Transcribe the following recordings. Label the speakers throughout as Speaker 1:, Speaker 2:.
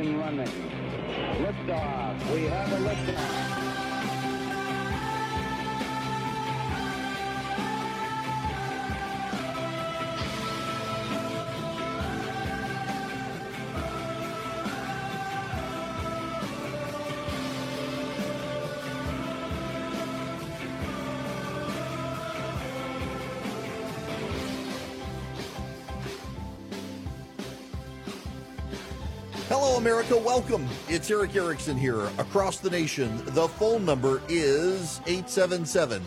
Speaker 1: ignition running. Liftoff. We have a liftoff.
Speaker 2: America. Welcome. It's Erick Erickson here across the nation. The phone number is 877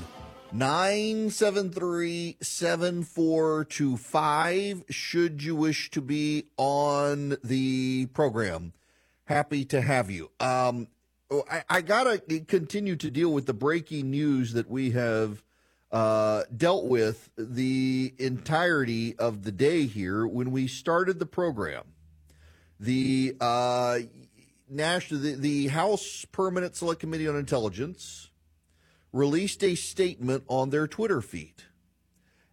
Speaker 2: 973 7425. Should you wish to be on the program, happy to have you. Um, I, I got to continue to deal with the breaking news that we have uh, dealt with the entirety of the day here when we started the program the uh, national the, the House Permanent Select Committee on Intelligence released a statement on their Twitter feed.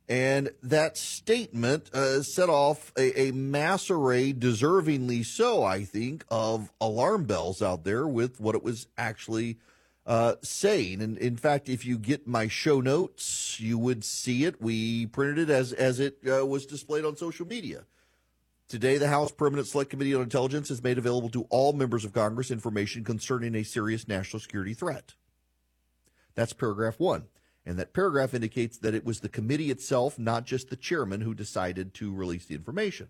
Speaker 2: And that statement uh, set off a, a, mass array, deservingly so, I think, of alarm bells out there with what it was actually uh, saying. And in fact, if you get my show notes, you would see it. We printed it as as it uh, was displayed on social media. Today, the House Permanent Select Committee on Intelligence has made available to all members of Congress information concerning a serious national security threat. That's paragraph one. And that paragraph indicates that it was the committee itself, not just the chairman, who decided to release the information.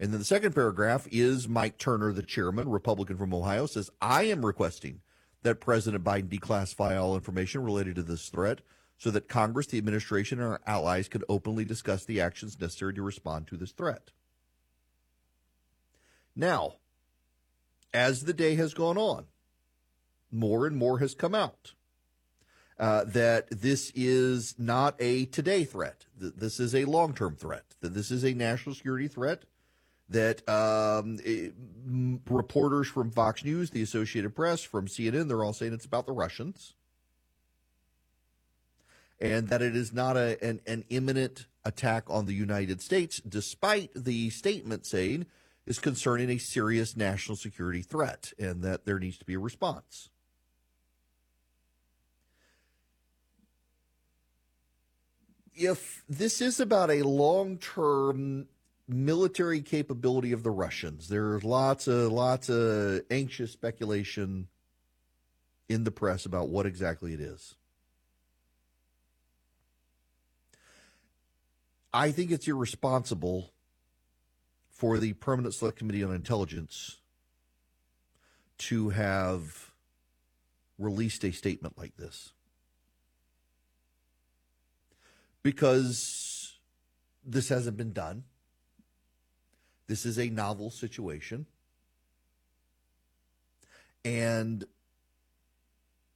Speaker 2: And then the second paragraph is Mike Turner, the chairman, Republican from Ohio, says, I am requesting that President Biden declassify all information related to this threat so that Congress, the administration, and our allies could openly discuss the actions necessary to respond to this threat. Now, as the day has gone on, more and more has come out uh, that this is not a today threat. That this is a long term threat. That this is a national security threat. That um, it, reporters from Fox News, the Associated Press, from CNN, they're all saying it's about the Russians. And that it is not a, an, an imminent attack on the United States, despite the statement saying is concerning a serious national security threat and that there needs to be a response. If this is about a long term military capability of the Russians, there's lots of lots of anxious speculation in the press about what exactly it is. I think it's irresponsible for the Permanent Select Committee on Intelligence to have released a statement like this. Because this hasn't been done. This is a novel situation. And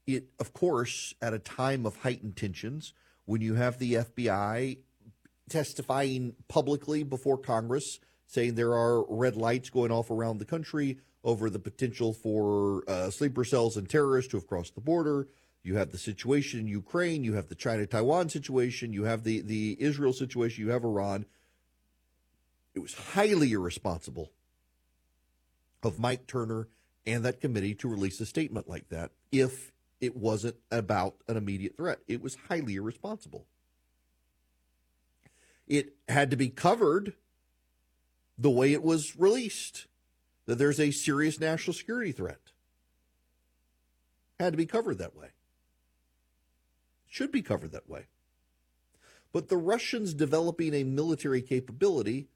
Speaker 2: it, of course, at a time of heightened tensions, when you have the FBI testifying publicly before Congress saying there are red lights going off around the country over the potential for uh, sleeper cells and terrorists to have crossed the border. You have the situation in Ukraine. You have the China Taiwan situation. You have the, the Israel situation. You have Iran. It was highly irresponsible of Mike Turner and that committee to release a statement like that if it wasn't about an immediate threat. It was highly irresponsible. It had to be covered the way it was released that there's a serious national security threat. Had to be covered that way. Should be covered that way. But the Russians developing a military capability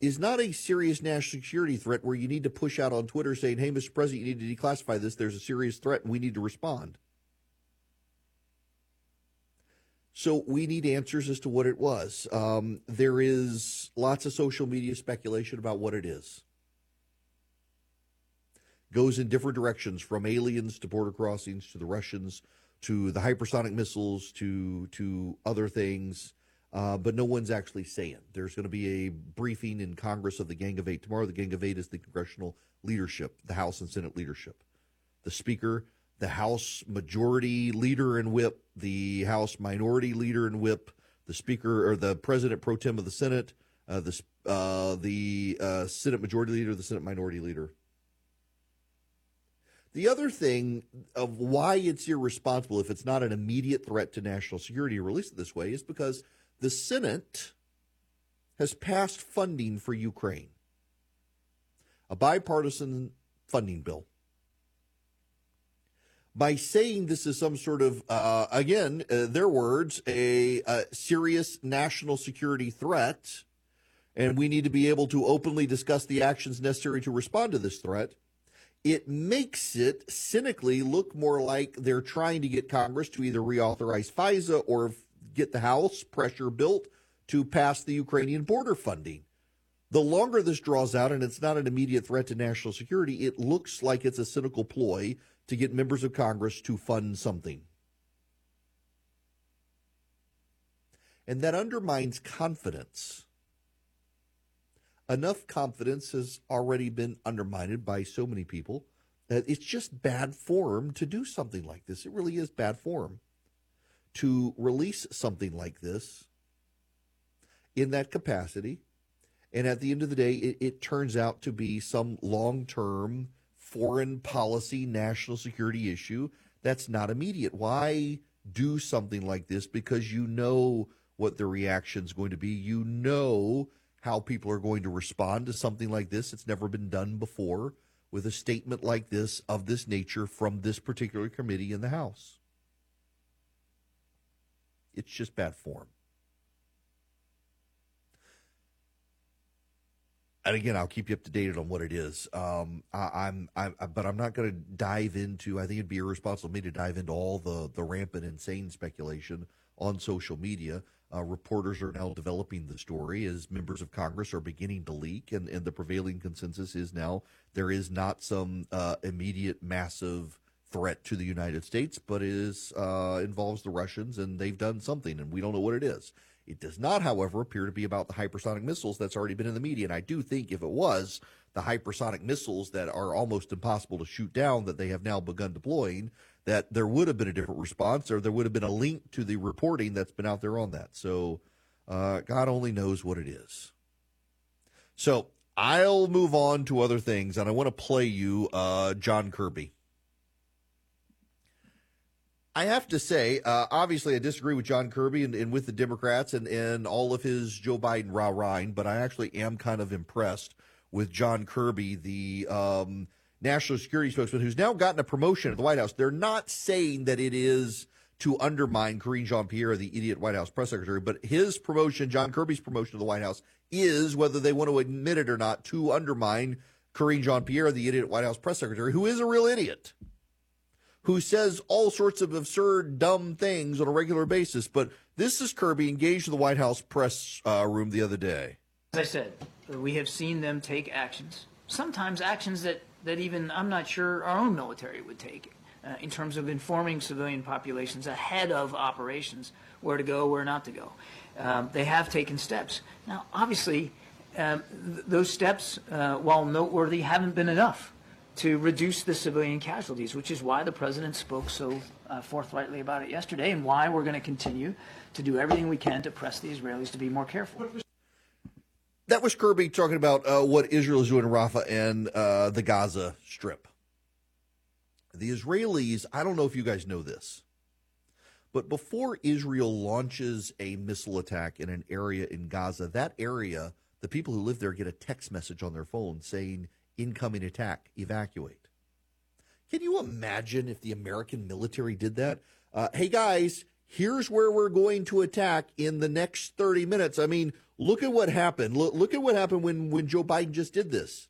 Speaker 2: is not a serious national security threat where you need to push out on Twitter saying, hey, Mr. President, you need to declassify this. There's a serious threat and we need to respond. So we need answers as to what it was. Um, there is lots of social media speculation about what it is. Goes in different directions from aliens to border crossings to the Russians to the hypersonic missiles to to other things. Uh, but no one's actually saying. There's going to be a briefing in Congress of the Gang of Eight tomorrow. The Gang of Eight is the congressional leadership, the House and Senate leadership. The Speaker the House Majority Leader and Whip, the House Minority Leader and Whip, the Speaker or the President pro tem of the Senate, uh, the uh, the uh, Senate Majority Leader, the Senate Minority Leader. The other thing of why it's irresponsible if it's not an immediate threat to national security release it this way is because the Senate has passed funding for Ukraine, a bipartisan funding bill. By saying this is some sort of, uh, again, uh, their words, a, a serious national security threat, and we need to be able to openly discuss the actions necessary to respond to this threat it makes it cynically look more like they're trying to get Congress to either reauthorize FISA or get the House pressure built to pass the Ukrainian border funding. The longer this draws out and it's not an immediate threat to national security, it looks like it's a cynical ploy to get members of Congress to fund something. And that undermines confidence enough confidence has already been undermined by so many people that it's just bad form to do something like this. It really is bad form to release something like this in that capacity. And at the end of the day, it, it turns out to be some long term foreign policy, national security issue that's not immediate. Why do something like this? Because you know what the reaction is going to be. You know how people are going to respond to something like this. It's never been done before with a statement like this of this nature from this particular committee in the House. It's just bad form. And again, I'll keep you up to date on what it is. Um, I, am but I'm not going to dive into. I think it'd be irresponsible of me to dive into all the the rampant, insane speculation on social media. Uh, reporters are now developing the story as members of Congress are beginning to leak, and, and the prevailing consensus is now there is not some uh, immediate massive threat to the United States, but is uh, involves the Russians, and they've done something, and we don't know what it is. It does not, however, appear to be about the hypersonic missiles that's already been in the media. And I do think if it was the hypersonic missiles that are almost impossible to shoot down that they have now begun deploying, that there would have been a different response or there would have been a link to the reporting that's been out there on that. So uh, God only knows what it is. So I'll move on to other things, and I want to play you uh, John Kirby. I have to say, uh, obviously, I disagree with John Kirby and, and, with the Democrats and, and all of his Joe Biden rah rahing, but I actually am kind of impressed with John Kirby, the um, national security spokesman who's now gotten a promotion at the White House. They're not saying that it is to undermine Karine Jean Pierre, the idiot White House press secretary, but his promotion, John Kirby's promotion to the White House, is, whether they want to admit it or not, to undermine Karine Jean Pierre, the idiot White House press secretary, who is a real idiot, who says all sorts of absurd, dumb things on a regular basis. But this is Kirby engaged in the White House press uh, room the other day.
Speaker 3: As I said, we have seen them take actions, sometimes actions that that even I'm not sure our own military would take uh, in terms of informing civilian populations ahead of operations where to go, where not to go. Um, they have taken steps. Now, obviously, um, th- those steps, uh, while noteworthy, haven't been enough to reduce the civilian casualties, which is why the president spoke so uh, forthrightly about it yesterday and why we're going to continue to do everything we can to press the Israelis to be more careful
Speaker 2: that was Kirby talking about uh, what Israel is doing in Rafah and uh, the Gaza Strip. The Israelis, I don't know if you guys know this, but before Israel launches a missile attack in an area in Gaza, that area, the people who live there get a text message on their phone saying, incoming attack, evacuate. Can you imagine if the American military did that? Uh, hey guys, here's where we're going to attack in the next 30 minutes. I mean, Look at what happened. Look, look at what happened when, when Joe Biden just did this.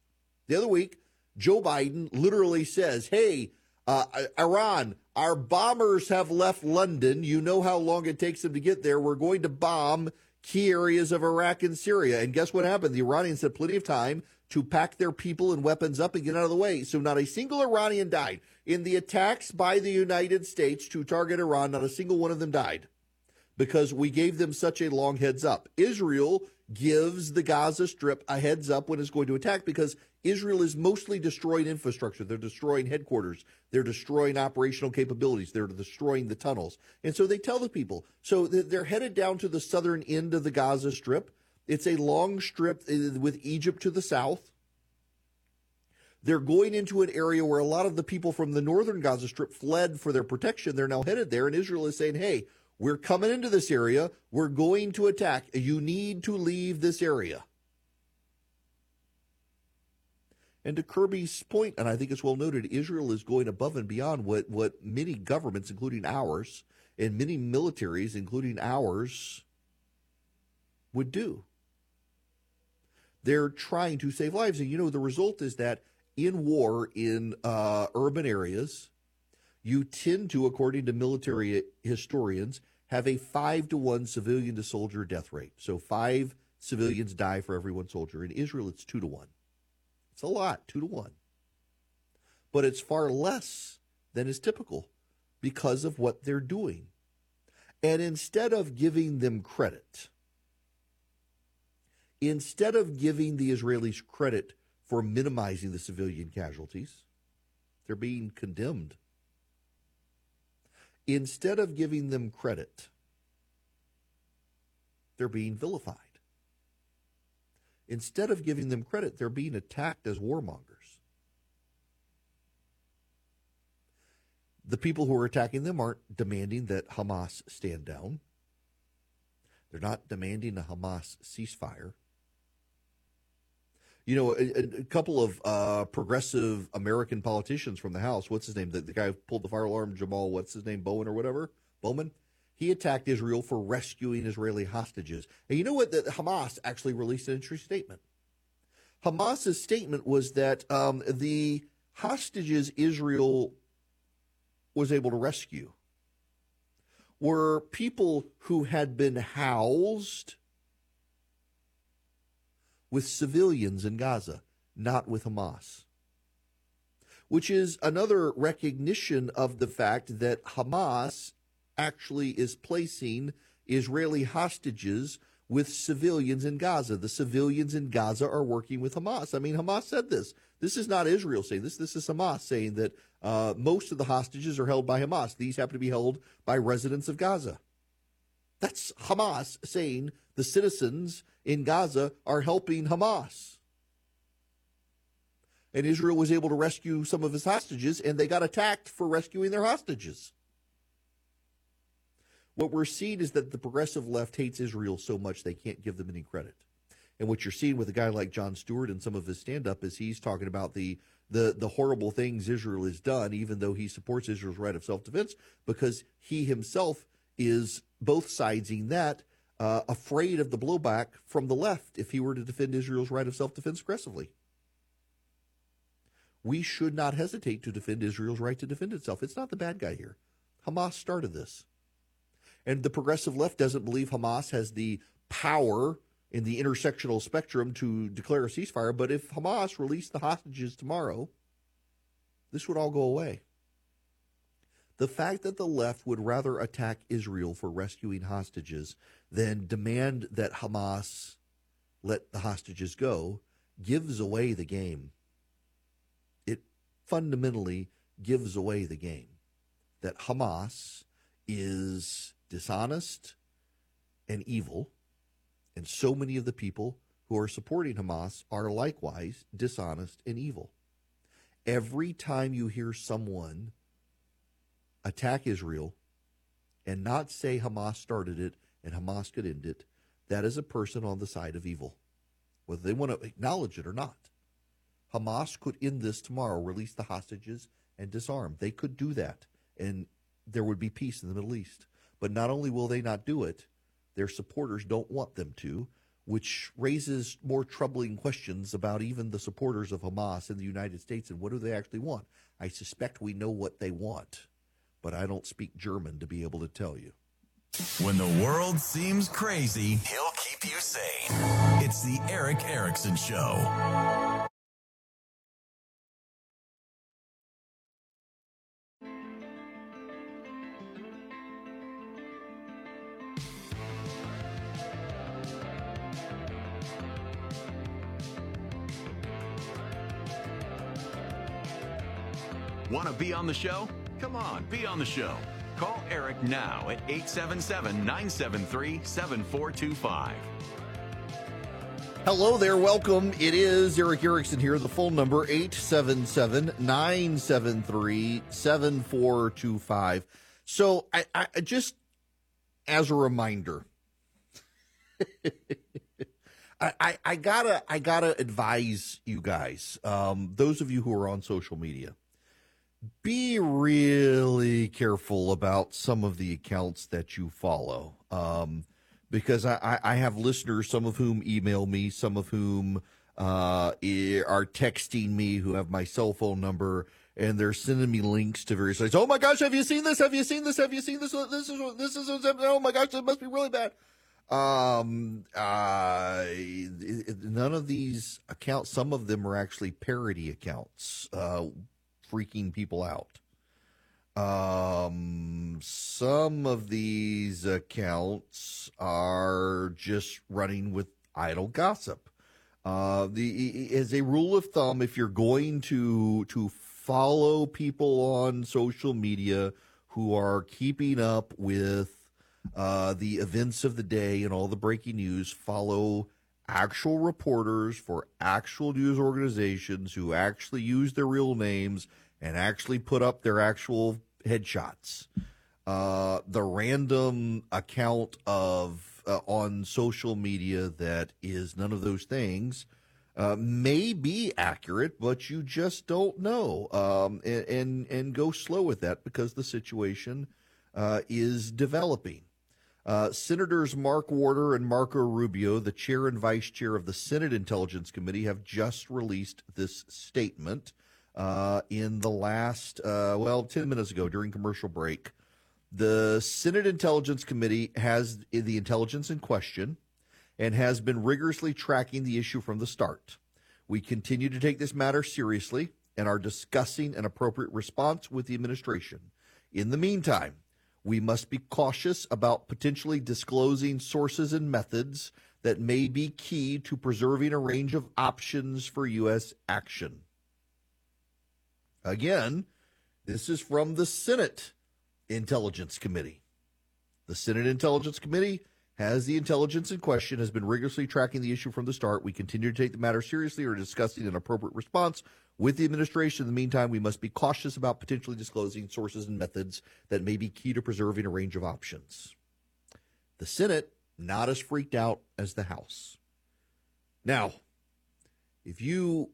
Speaker 2: The other week, Joe Biden literally says, Hey, uh, Iran, our bombers have left London. You know how long it takes them to get there. We're going to bomb key areas of Iraq and Syria. And guess what happened? The Iranians had plenty of time to pack their people and weapons up and get out of the way. So not a single Iranian died. In the attacks by the United States to target Iran, not a single one of them died because we gave them such a long heads up. Israel gives the Gaza Strip a heads up when it's going to attack because Israel is mostly destroying infrastructure. They're destroying headquarters. They're destroying operational capabilities. They're destroying the tunnels. And so they tell the people. So they're headed down to the southern end of the Gaza Strip. It's a long strip uh, with Egypt to the south. They're going into an area where a lot of the people from the northern Gaza Strip fled for their protection. They're now headed there, and Israel is saying, hey, we're coming into this area. We're going to attack. You need to leave this area. And to Kirby's point, and I think it's well noted, Israel is going above and beyond what, what many governments, including ours, and many militaries, including ours, would do. They're trying to save lives. And you know, the result is that in war in uh, urban areas, you tend to, according to military historians, have a five to one civilian to soldier death rate. So five civilians die for every one soldier. In Israel, it's two to one. It's a lot, two to one. But it's far less than is typical because of what they're doing. And instead of giving them credit, instead of giving the Israelis credit for minimizing the civilian casualties, they're being condemned. Instead of giving them credit, they're being vilified. Instead of giving them credit, they're being attacked as warmongers. The people who are attacking them aren't demanding that Hamas stand down. They're not demanding a Hamas ceasefire. You know, a, a couple of uh, progressive American politicians from the House, what's his name? The, the guy who pulled the fire alarm, Jamal, what's his name? Bowen or whatever? Bowman? He attacked Israel for rescuing Israeli hostages. And you know what? The, Hamas actually released an interesting statement. Hamas's statement was that um, the hostages Israel was able to rescue were people who had been housed with civilians in Gaza, not with Hamas. Which is another recognition of the fact that Hamas actually is placing Israeli hostages with civilians in Gaza. The civilians in Gaza are working with Hamas. I mean, Hamas said this. This is not Israel saying this. This is Hamas saying that uh, most of the hostages are held by Hamas. These happen to be held by residents of Gaza. That's Hamas saying the citizens in Gaza are helping Hamas. And Israel was able to rescue some of his hostages, and they got attacked for rescuing their hostages. What we're seeing is that the progressive left hates Israel so much they can't give them any credit. And what you're seeing with a guy like Jon Stewart and some of his stand up is he's talking about the, the the horrible things Israel has done, even though he supports Israel's right of self defense, because he himself is both sidesing that, uh, afraid of the blowback from the left if he were to defend Israel's right of self defense aggressively. We should not hesitate to defend Israel's right to defend itself. It's not the bad guy here. Hamas started this. And the progressive left doesn't believe Hamas has the power in the intersectional spectrum to declare a ceasefire. But if Hamas released the hostages tomorrow, this would all go away. The fact that the left would rather attack Israel for rescuing hostages than demand that Hamas let the hostages go gives away the game. It fundamentally gives away the game. That Hamas is dishonest and evil, and so many of the people who are supporting Hamas are likewise dishonest and evil. Every time you hear someone attack Israel and not say Hamas started it and Hamas could end it, that is a person on the side of evil, whether they want to acknowledge it or not. Hamas could end this tomorrow, release the hostages, and disarm. They could do that, and there would be peace in the Middle East. But not only will they not do it, their supporters don't want them to, which raises more troubling questions about even the supporters of Hamas in the United States and what do they actually want. I suspect we know what they want, but I don't speak German to be able to tell you.
Speaker 4: When the world seems crazy, he'll keep you sane. It's the Erick Erickson Show. Want to be on the show? Come on, be on the show. Call Erick now at 877 973 7425.
Speaker 2: Hello there, welcome. It is Erick Erickson here. The phone number 877-973-7425. So I, I just as a reminder, I, I, I, gotta I gotta advise you guys, um, those of you who are on social media, be really careful about some of the accounts that you follow. Um, because I, I have listeners, some of whom email me, some of whom uh, are texting me, who have my cell phone number, and they're sending me links to various sites. Oh my gosh, have you seen this? Have you seen this? Have you seen this? This is this is oh my gosh, it must be really bad. Um, uh, none of these accounts. Some of them are actually parody accounts, uh, freaking people out. Um, some of these accounts are just running with idle gossip. Uh, the as a rule of thumb, if you're going to to follow people on social media who are keeping up with uh, the events of the day and all the breaking news, follow actual reporters for actual news organizations who actually use their real names and actually put up their actual headshots. Uh, the random account of uh, on social media that is none of those things uh, may be accurate, but you just don't know. Um, and, and, and go slow with that because the situation uh, is developing. Uh, Senators Mark Warner and Marco Rubio, the chair and vice chair of the Senate Intelligence Committee, have just released this statement uh, in the last, uh, well, 10 minutes ago during commercial break. The Senate Intelligence Committee has the intelligence in question and has been rigorously tracking the issue from the start. We continue to take this matter seriously and are discussing an appropriate response with the administration. In the meantime, we must be cautious about potentially disclosing sources and methods that may be key to preserving a range of options for U.S. action. Again, this is from the Senate Intelligence Committee. The Senate Intelligence Committee has the intelligence in question, has been rigorously tracking the issue from the start. We continue to take the matter seriously or discussing an appropriate response with the administration. In the meantime, we must be cautious about potentially disclosing sources and methods that may be key to preserving a range of options. The Senate, not as freaked out as the House. Now, if you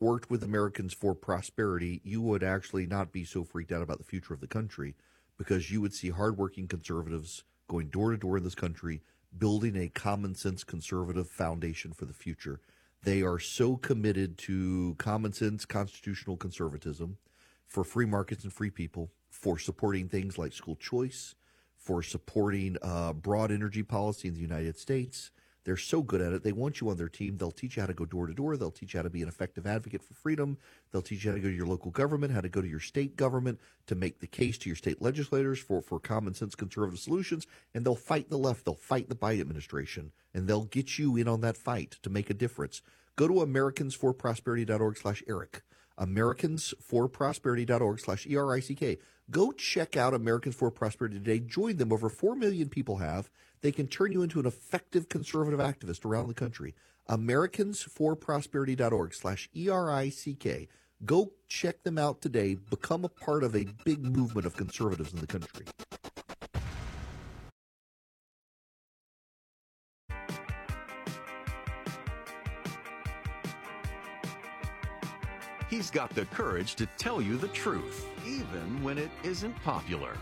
Speaker 2: worked with Americans for Prosperity, you would actually not be so freaked out about the future of the country because you would see hardworking conservatives going door to door in this country, building a common sense conservative foundation for the future. They are so committed to common sense constitutional conservatism, for free markets and free people, for supporting things like school choice, for supporting uh, broad energy policy in the United States, they're so good at it. They want you on their team. They'll teach you how to go door to door. They'll teach you how to be an effective advocate for freedom. They'll teach you how to go to your local government, how to go to your state government to make the case to your state legislators for, for common sense conservative solutions. And they'll fight the left. They'll fight the Biden administration. And they'll get you in on that fight to make a difference. Go to americansforprosperity.org slash Erick. Americansforprosperity.org slash E-R-I-C-K. Go check out Americans for Prosperity today. Join them. Over 4 million people have. They can turn you into an effective conservative activist around the country. AmericansForProsperity.org slash E-R-I-C-K. Go check them out today. Become a part of a big movement of conservatives in the country.
Speaker 5: He's got the courage to tell you the truth, even when it isn't popular.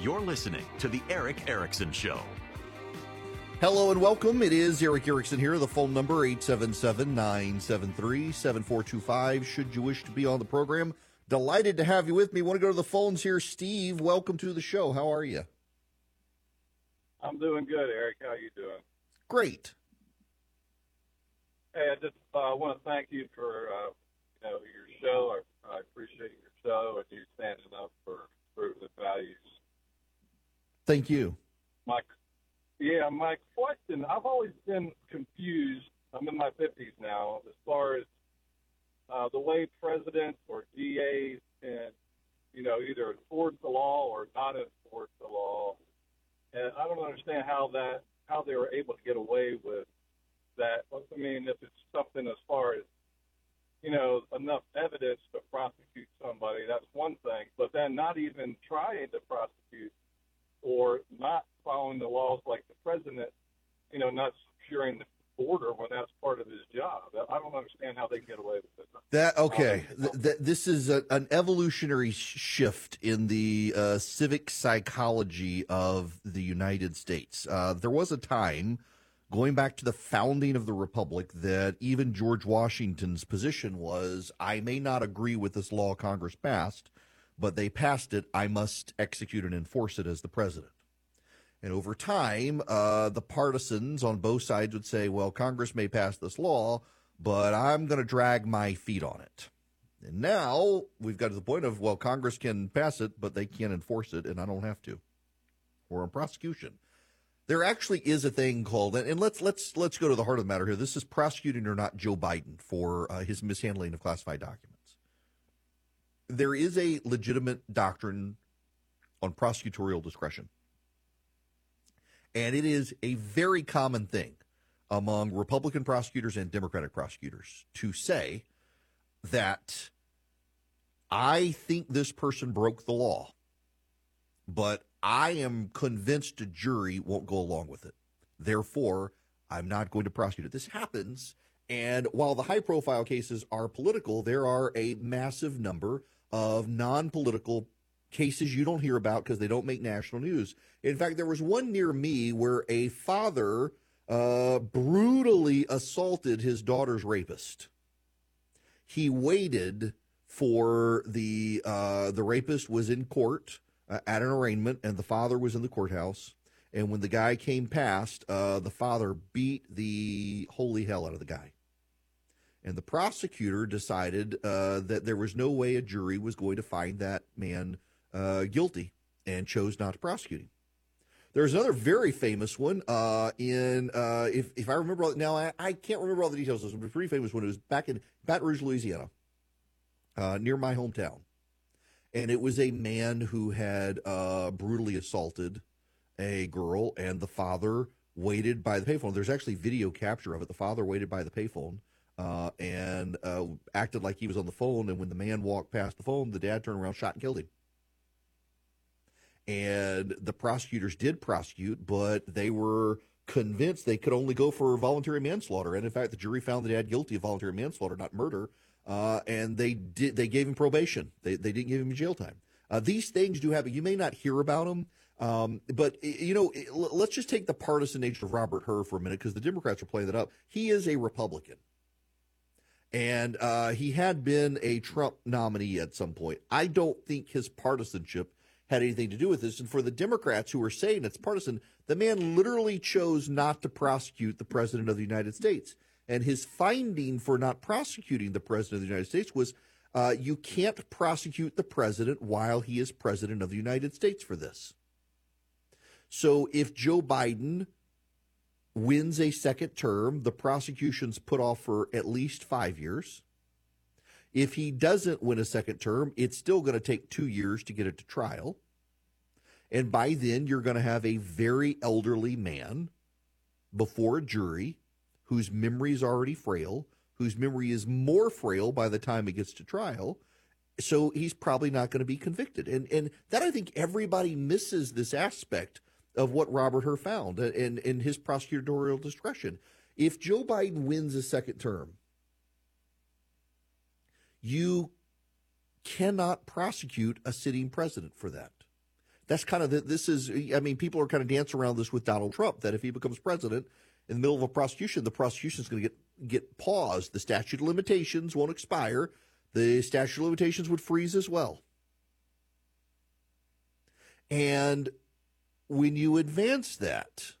Speaker 5: You're listening to The Erick Erickson Show.
Speaker 2: Hello and welcome. It is Erick Erickson here. The phone number 877-973-7425 should you wish to be on the program. Delighted to have you with me. Want to go to the phones here. Steve, welcome to the show. How are you?
Speaker 6: I'm doing good, Erick. How are you doing?
Speaker 2: Great.
Speaker 6: Hey, I just uh, want to thank you for uh, you know your show. I, I appreciate your show and you standing up for for the values.
Speaker 2: Thank you.
Speaker 6: My yeah, my question, I've always been confused. I'm in my 50s now as far as uh, the way presidents or DAs can, you know, either enforce the law or not enforce the law. And I don't understand how that, how they were able to get away with that. I mean, if it's something as far as you know enough evidence to prosecute somebody, that's one thing. But then not even trying to prosecute or not following the laws like the president, you know, not securing the border when that's part of his job. I don't understand how they get away with it.
Speaker 2: That okay. Th- th- this is a, an evolutionary shift in the uh, civic psychology of the United States. Uh, there was a time, going back to the founding of the republic, that even George Washington's position was: I may not agree with this law Congress passed, but they passed it. I must execute and enforce it as the president. And over time, uh, the partisans on both sides would say, well, Congress may pass this law, but I'm going to drag my feet on it. And now we've got to the point of, well, Congress can pass it, but they can't enforce it, and I don't have to. Or on prosecution. There actually is a thing called, and let's let's let's go to the heart of the matter here. This is prosecuting or not Joe Biden for uh, his mishandling of classified documents. There is a legitimate doctrine on prosecutorial discretion and it is a very common thing among Republican prosecutors and Democratic prosecutors to say that I think this person broke the law, but I am convinced a jury won't go along with it. Therefore, I'm not going to prosecute it. This happens. And while the high profile cases are political, there are a massive number of non political cases you don't hear about because they don't make national news. In fact, there was one near me where a father uh, brutally assaulted his daughter's rapist. He waited for the uh, the rapist was in court uh, at an arraignment, and the father was in the courthouse. And when the guy came past, uh, the father beat the holy hell out of the guy. And the prosecutor decided uh, that there was no way a jury was going to find that man uh, guilty and chose not to prosecute him. There's another very famous one uh, in, uh, if, if I remember now I, I, can't remember all the details. This was a pretty famous one. It was back in Baton Rouge, Louisiana, uh, near my hometown. And it was a man who had uh, brutally assaulted a girl, and the father waited by the payphone. There's actually video capture of it. The father waited by the payphone uh, and uh, acted like he was on the phone. And when the man walked past the phone, the dad turned around, shot, and killed him and the prosecutors did prosecute, but they were convinced they could only go for voluntary manslaughter. And in fact, the jury found the dad guilty of voluntary manslaughter, not murder. Uh, and they did they gave him probation. They they didn't give him jail time. Uh, these things do happen. You may not hear about them, um, but you know, let's just take the partisan nature of Robert Hur for a minute because the Democrats are playing that up. He is a Republican. And uh, he had been a Trump nominee at some point. I don't think his partisanship had anything to do with this. And for the Democrats who are saying it's partisan, the man literally chose not to prosecute the President of the United States. And his finding for not prosecuting the President of the United States was uh, you can't prosecute the President while he is President of the United States for this. So if Joe Biden wins a second term, the prosecution's put off for at least five years. If he doesn't win a second term, it's still going to take two years to get it to trial. And by then, you're going to have a very elderly man before a jury whose memory is already frail, whose memory is more frail by the time it gets to trial. So he's probably not going to be convicted. And, and that I think everybody misses this aspect of what Robert Hur found and, and his prosecutorial discretion. If Joe Biden wins a second term, you cannot prosecute a sitting president for that. That's kind of the, this is. I mean, people are kind of dancing around this with Donald Trump. That if he becomes president in the middle of a prosecution, the prosecution is going to get get paused. The statute of limitations won't expire. The statute of limitations would freeze as well. And when you advance that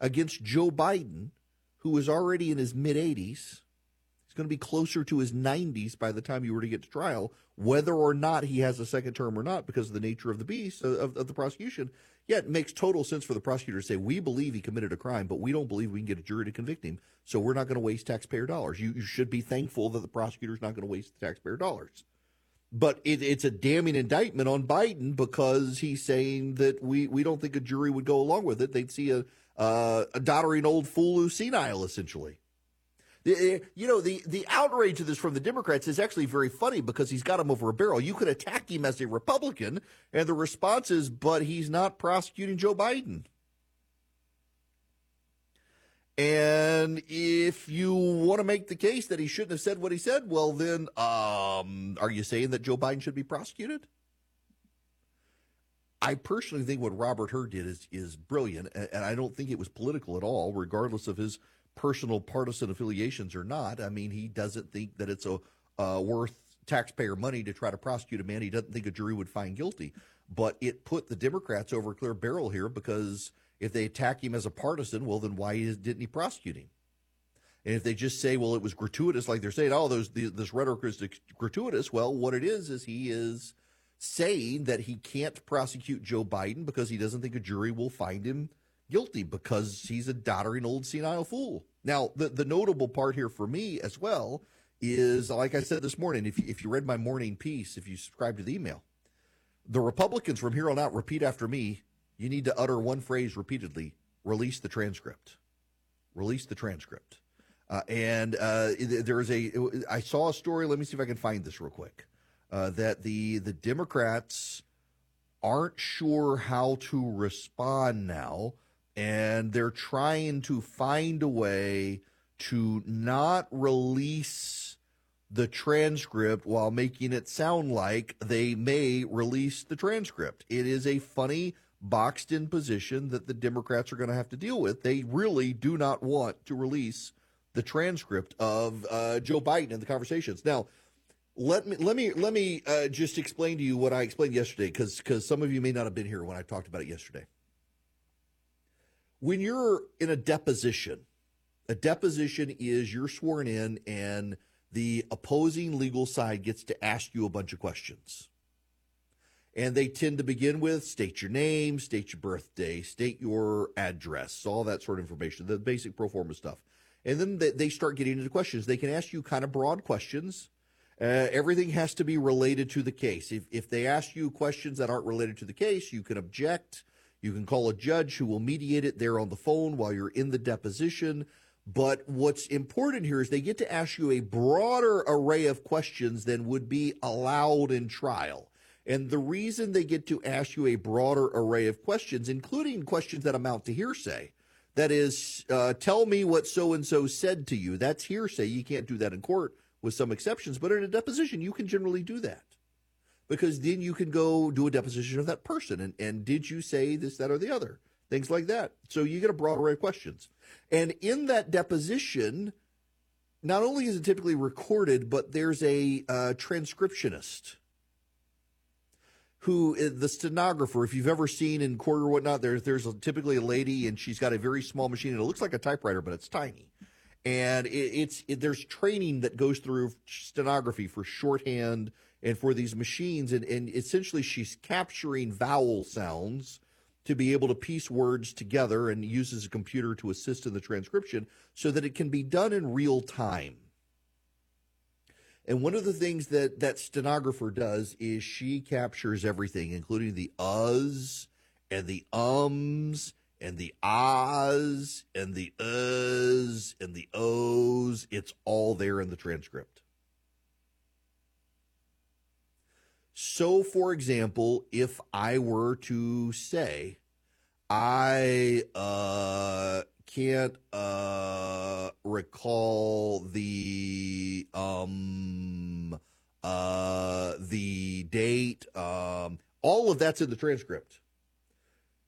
Speaker 2: against Joe Biden, who is already in his mid 80s, He's going to be closer to his 90s by the time you were to get to trial, whether or not he has a second term or not, because of the nature of the beast uh, of, of the prosecution. Yeah, it makes total sense for the prosecutor to say, we believe he committed a crime, but we don't believe we can get a jury to convict him, so we're not going to waste taxpayer dollars. You, you should be thankful that the prosecutor's not going to waste the taxpayer dollars. But it, it's a damning indictment on Biden because he's saying that we, we don't think a jury would go along with it. They'd see a, uh, a doddering old fool who's senile, essentially. You know, the, the outrage of this from the Democrats is actually very funny because he's got him over a barrel. You could attack him as a Republican, and the response is, but he's not prosecuting Joe Biden. And if you want to make the case that he shouldn't have said what he said, well, then um, are you saying that Joe Biden should be prosecuted? I personally think what Robert Hur did is is brilliant, and I don't think it was political at all, regardless of his personal partisan affiliations or not. I mean, he doesn't think that it's a uh, worth taxpayer money to try to prosecute a man he doesn't think a jury would find guilty. But it put the Democrats over a clear barrel here because if they attack him as a partisan, well, then why didn't he prosecute him? And if they just say, well, it was gratuitous, like they're saying, oh, those, this rhetoric is gratuitous, well, what it is is he is saying that he can't prosecute Joe Biden because he doesn't think a jury will find him guilty because he's a doddering old senile fool. Now, the, the notable part here for me as well is, like I said this morning, if if you read my morning piece, if you subscribe to the email, the Republicans from here on out repeat after me you need to utter one phrase repeatedly release the transcript. Release the transcript. Uh, and uh, there is a, I saw a story. Let me see if I can find this real quick. Uh, that the the Democrats aren't sure how to respond now, and they're trying to find a way to not release the transcript while making it sound like they may release the transcript. It is a funny boxed in position that the Democrats are going to have to deal with. They really do not want to release the transcript of uh, Joe Biden and the conversations. Now, let me let me let me uh, just explain to you what I explained yesterday, because because some of you may not have been here when I talked about it yesterday. When you're in a deposition, a deposition is you're sworn in and the opposing legal side gets to ask you a bunch of questions. And they tend to begin with state your name, state your birthday, state your address, all that sort of information, the basic pro forma stuff. And then they start getting into questions. They can ask you kind of broad questions. Uh, everything has to be related to the case. If, if they ask you questions that aren't related to the case, you can object. You can call a judge who will mediate it there on the phone while you're in the deposition. But what's important here is they get to ask you a broader array of questions than would be allowed in trial. And the reason they get to ask you a broader array of questions, including questions that amount to hearsay, that is, uh, tell me what so and so said to you. That's hearsay. You can't do that in court with some exceptions, but in a deposition, you can generally do that because then you can go do a deposition of that person. And, and did you say this, that, or the other? Things like that. So you get a broad array of questions. And in that deposition, not only is it typically recorded, but there's a uh, transcriptionist who uh, the stenographer, if you've ever seen in court or whatnot, there's there's a, typically a lady and she's got a very small machine and it looks like a typewriter, but it's tiny. And it, it's it, there's training that goes through stenography for shorthand and for these machines, and, and essentially she's capturing vowel sounds to be able to piece words together and uses a computer to assist in the transcription so that it can be done in real time. And one of the things that that stenographer does is she captures everything, including the uhs and the ums and the ahs and the uhs and the ohs. It's all there in the transcript. So, for example, if I were to say, I uh, can't uh, recall the um, uh, the date. Um, all of that's in the transcript.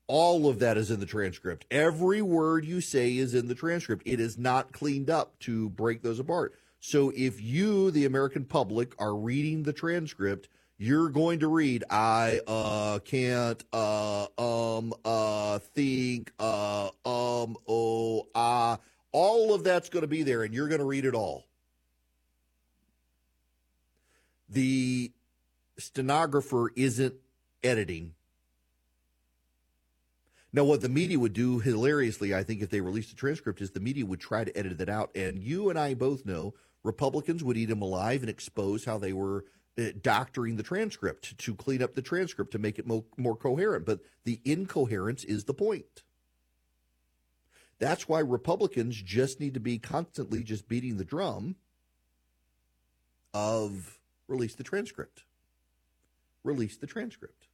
Speaker 2: All of that is in the transcript. Every word you say is in the transcript. It is not cleaned up to break those apart. So if you, the American public, are reading the transcript, you're going to read I uh can't uh um uh think uh um oh ah all of that's going to be there and you're going to read it all. The stenographer isn't editing. Now, what the media would do hilariously, I think, if they released a transcript, is the media would try to edit that out. And you and I both know Republicans would eat them alive and expose how they were uh, Uh, doctoring the transcript to clean up the transcript to make it more, more coherent. But the incoherence is the point. That's why Republicans just need to be constantly just beating the drum of release the transcript. Release the transcript.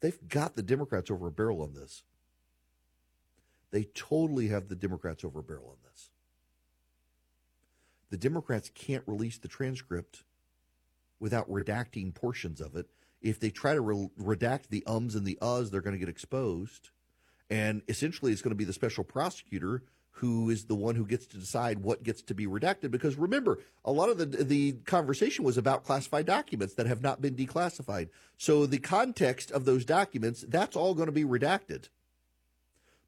Speaker 2: They've got the Democrats over a barrel on this. They totally have the Democrats over a barrel on this. The Democrats can't release the transcript without redacting portions of it. If they try to re- redact the ums and the uhs, they're going to get exposed. And essentially, it's going to be the special prosecutor who is the one who gets to decide what gets to be redacted. Because remember, a lot of the the conversation was about classified documents that have not been declassified. So the context of those documents, that's all going to be redacted.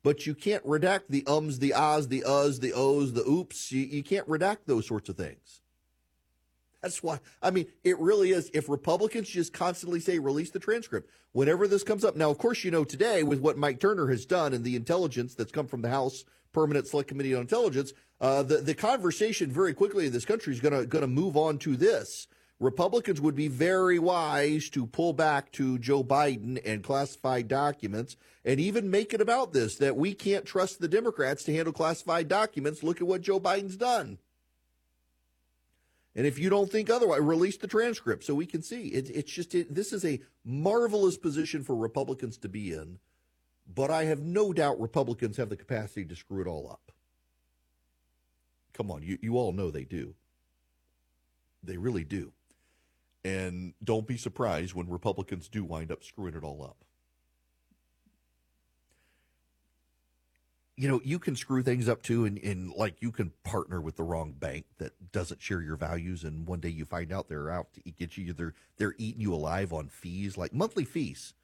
Speaker 2: But you can't redact the ums, the ahs, the uhs, the ohs, the oops. You, you can't redact those sorts of things. That's why, I mean, it really is. If Republicans just constantly say, release the transcript, whenever this comes up. Now, of course, you know, today with what Mike Turner has done and the intelligence that's come from the House Permanent Select Committee on Intelligence, uh, the, the conversation very quickly in this country is going to going to move on to this. Republicans would be very wise to pull back to Joe Biden and classified documents and even make it about this that we can't trust the Democrats to handle classified documents. Look at what Joe Biden's done. And if you don't think otherwise, release the transcript so we can see. It, it's just, it, this is a marvelous position for Republicans to be in, but I have no doubt Republicans have the capacity to screw it all up. Come on, you, you all know they do. They really do. And don't be surprised when Republicans do wind up screwing it all up. You know, you can screw things up too, and, and like you can partner with the wrong bank that doesn't share your values, and one day you find out they're out to get you, they're they're eating you alive on fees, like monthly fees.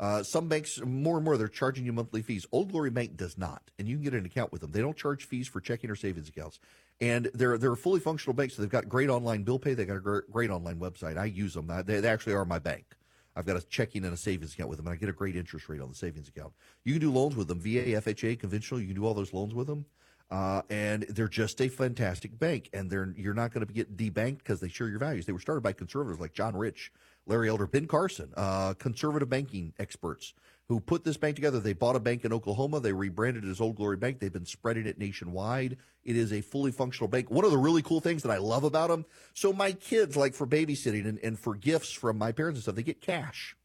Speaker 2: Uh, some banks, more and more, they're charging you monthly fees. Old Glory Bank does not, and you can get an account with them. They don't charge fees for checking or savings accounts, and they're they're a fully functional bank. So they've got great online bill pay. They got a great, great online website. I use them. They, they actually are my bank. I've got a checking and a savings account with them, and I get a great interest rate on the savings account. You can do loans with them, VA, FHA, conventional. You can do all those loans with them. Uh, and they're just a fantastic bank, and they're you're not going to get debanked because they share your values. They were started by conservatives like John Rich, Larry Elder, Ben Carson, uh, conservative banking experts who put this bank together. They bought a bank in Oklahoma. They rebranded it as Old Glory Bank. They've been spreading it nationwide. It is a fully functional bank. One of the really cool things that I love about them. So my kids, like for babysitting and, and for gifts from my parents and stuff, they get cash.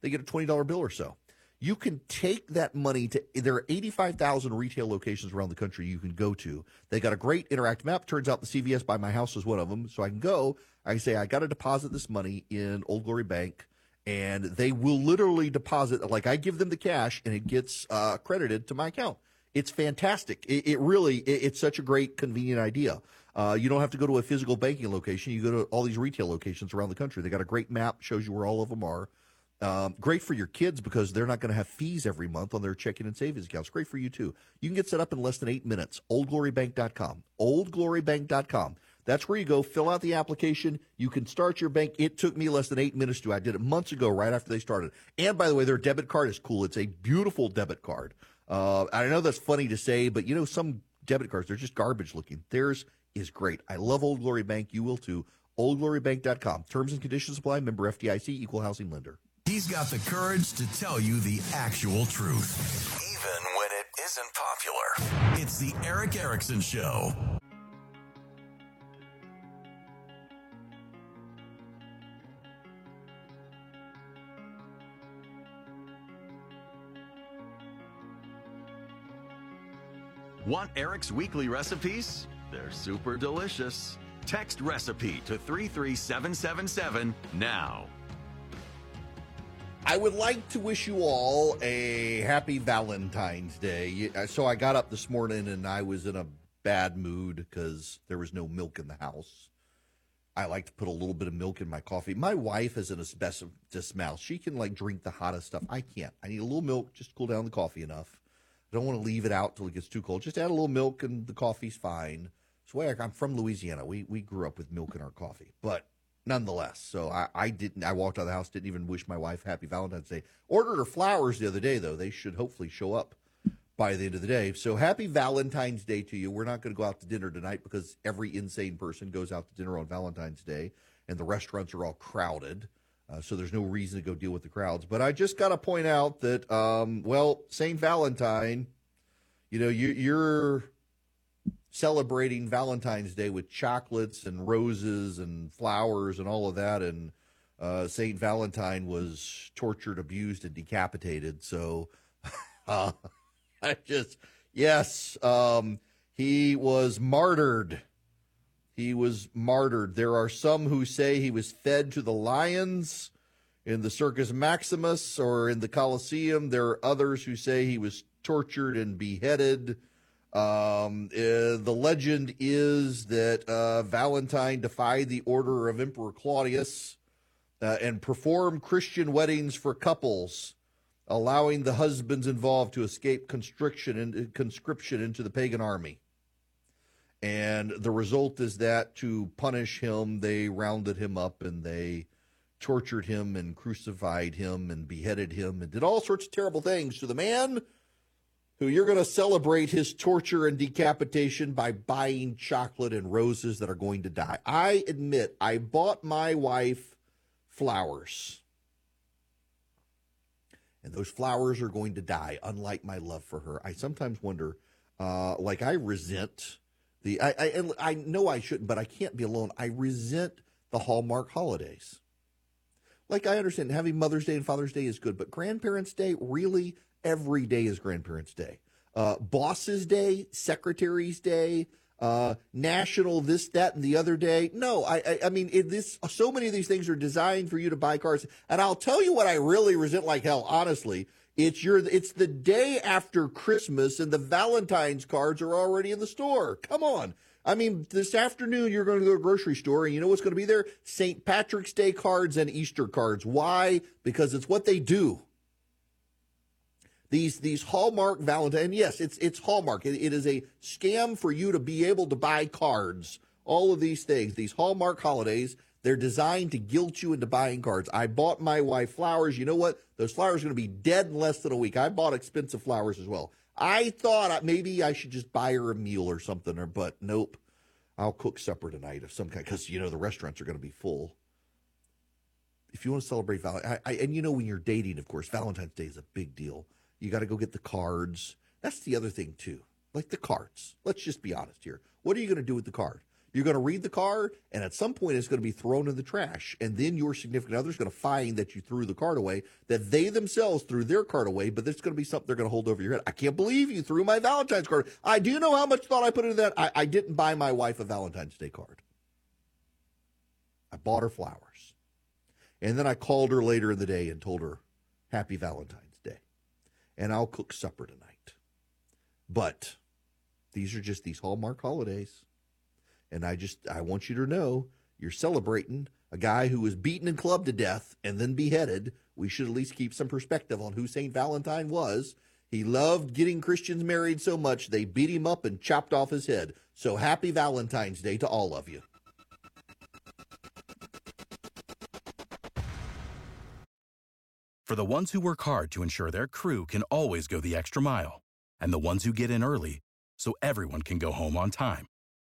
Speaker 2: They get a twenty dollar bill or so. You can take that money to. There are eighty five thousand retail locations around the country you can go to. They got a great interactive map. Turns out the CVS by my house is one of them. So I can go. I can say I got to deposit this money in Old Glory Bank and they will literally deposit like I give them the cash and it gets uh, credited to my account. It's fantastic. It, it really it, it's such a great convenient idea. Uh, you don't have to go to a physical banking location. You go to all these retail locations around the country. They got a great map shows you where all of them are. Um, great for your kids because they're not going to have fees every month on their checking and savings accounts. Great for you too. You can get set up in less than eight minutes. OldGloryBank.com. OldGloryBank.com. That's where you go, fill out the application. You can start your bank. It took me less than eight minutes to. I did it months ago, right after they started. And by the way, their debit card is cool. It's a beautiful debit card. Uh, I know that's funny to say, but you know, some debit cards, they're just garbage looking. Theirs is great. I love Old Glory Bank. You will too. OldGloryBank.com. Terms and conditions apply. Member FDIC, equal housing lender.
Speaker 4: He's got the courage to tell you the actual truth, even when it isn't popular. It's the Erick Erickson Show.
Speaker 5: Want Erick's weekly recipes? They're super delicious. Text recipe to 33777 now.
Speaker 2: I would like to wish you all a happy Valentine's Day. Uh, so I got up this morning and I was in a bad mood because there was no milk in the house. I like to put a little bit of milk in my coffee. My wife is an asbestos mouth. She can like drink the hottest stuff. I can't. I need a little milk just to cool down the coffee enough. I don't want to leave it out till it gets too cold. Just add a little milk and the coffee's fine. So I'm from Louisiana. We we grew up with milk in our coffee, but nonetheless. So I, I didn't. I walked out of the house. Didn't even wish my wife happy Valentine's Day. Ordered her flowers the other day though. They should hopefully show up by the end of the day. So happy Valentine's Day to you. We're not going to go out to dinner tonight because every insane person goes out to dinner on Valentine's Day, and the restaurants are all crowded. Uh, so there's no reason to go deal with the crowds. But I just got to point out that, um, well, St. Valentine, you know, you, you're celebrating Valentine's Day with chocolates and roses and flowers and all of that, and uh, Saint Valentine was tortured, abused, and decapitated. So, uh, I just yes, um, he was martyred. He was martyred. There are some who say he was fed to the lions in the Circus Maximus or in the Colosseum. There are others who say he was tortured and beheaded. Um, uh, the legend is that uh, Valentine defied the order of Emperor Claudius uh, and performed Christian weddings for couples, allowing the husbands involved to escape constriction and conscription into the pagan army. And the result is that to punish him, they rounded him up and they tortured him and crucified him and beheaded him and did all sorts of terrible things to the man who you're going to celebrate his torture and decapitation by buying chocolate and roses that are going to die. I admit, I bought my wife flowers. And those flowers are going to die, unlike my love for her. I sometimes wonder, uh, like, I resent the, I, I, I know I shouldn't, but I can't be alone. I resent the Hallmark holidays. Like, I understand having Mother's Day and Father's Day is good, but Grandparents' Day, really? Every day is Grandparents' Day. Uh, Bosses' Day, Secretary's Day, uh, national this, that, and the other day. No, I, I, I mean, it, this so many of these things are designed for you to buy cars. And I'll tell you what I really resent like hell. Honestly, it's your, it's the day after Christmas, and the Valentine's cards are already in the store. Come on. I mean, this afternoon you're going to go to the grocery store, and you know what's going to be there? St. Patrick's Day cards and Easter cards. Why? Because it's what they do these these Hallmark Valentine. Yes, it's it's Hallmark. It, it is a scam for you to be able to buy cards. All of these things, these Hallmark holidays, they're designed to guilt you into buying cards. I bought my wife flowers. You know what? Those flowers are going to be dead in less than a week. I bought expensive flowers as well. I thought maybe I should just buy her a meal or something, or but nope. I'll cook supper tonight of some kind because you know the restaurants are going to be full. If you want to celebrate Valentine, and you know when you're dating, of course, Valentine's Day is a big deal. You got to go get the cards. That's the other thing, too. Like the cards. Let's just be honest here. What are you going to do with the card? You're going to read the card, and at some point, it's going to be thrown in the trash. And then your significant other is going to find that you threw the card away, that they themselves threw their card away, but there's going to be something they're going to hold over your head. I can't believe you threw my Valentine's card. I do know how much thought I put into that. I, I didn't buy my wife a Valentine's Day card. I bought her flowers. And then I called her later in the day and told her, Happy Valentine's Day. and I'll cook supper tonight. But these are just these Hallmark holidays. And I just, I want you to know you're celebrating a guy who was beaten and clubbed to death and then beheaded. We should at least keep some perspective on who St. Valentine was. He loved getting Christians married so much they beat him up and chopped off his head. So happy Valentine's Day to all of you.
Speaker 7: For the ones who work hard to ensure their crew can always go the extra mile, and the ones who get in early so everyone can go home on time,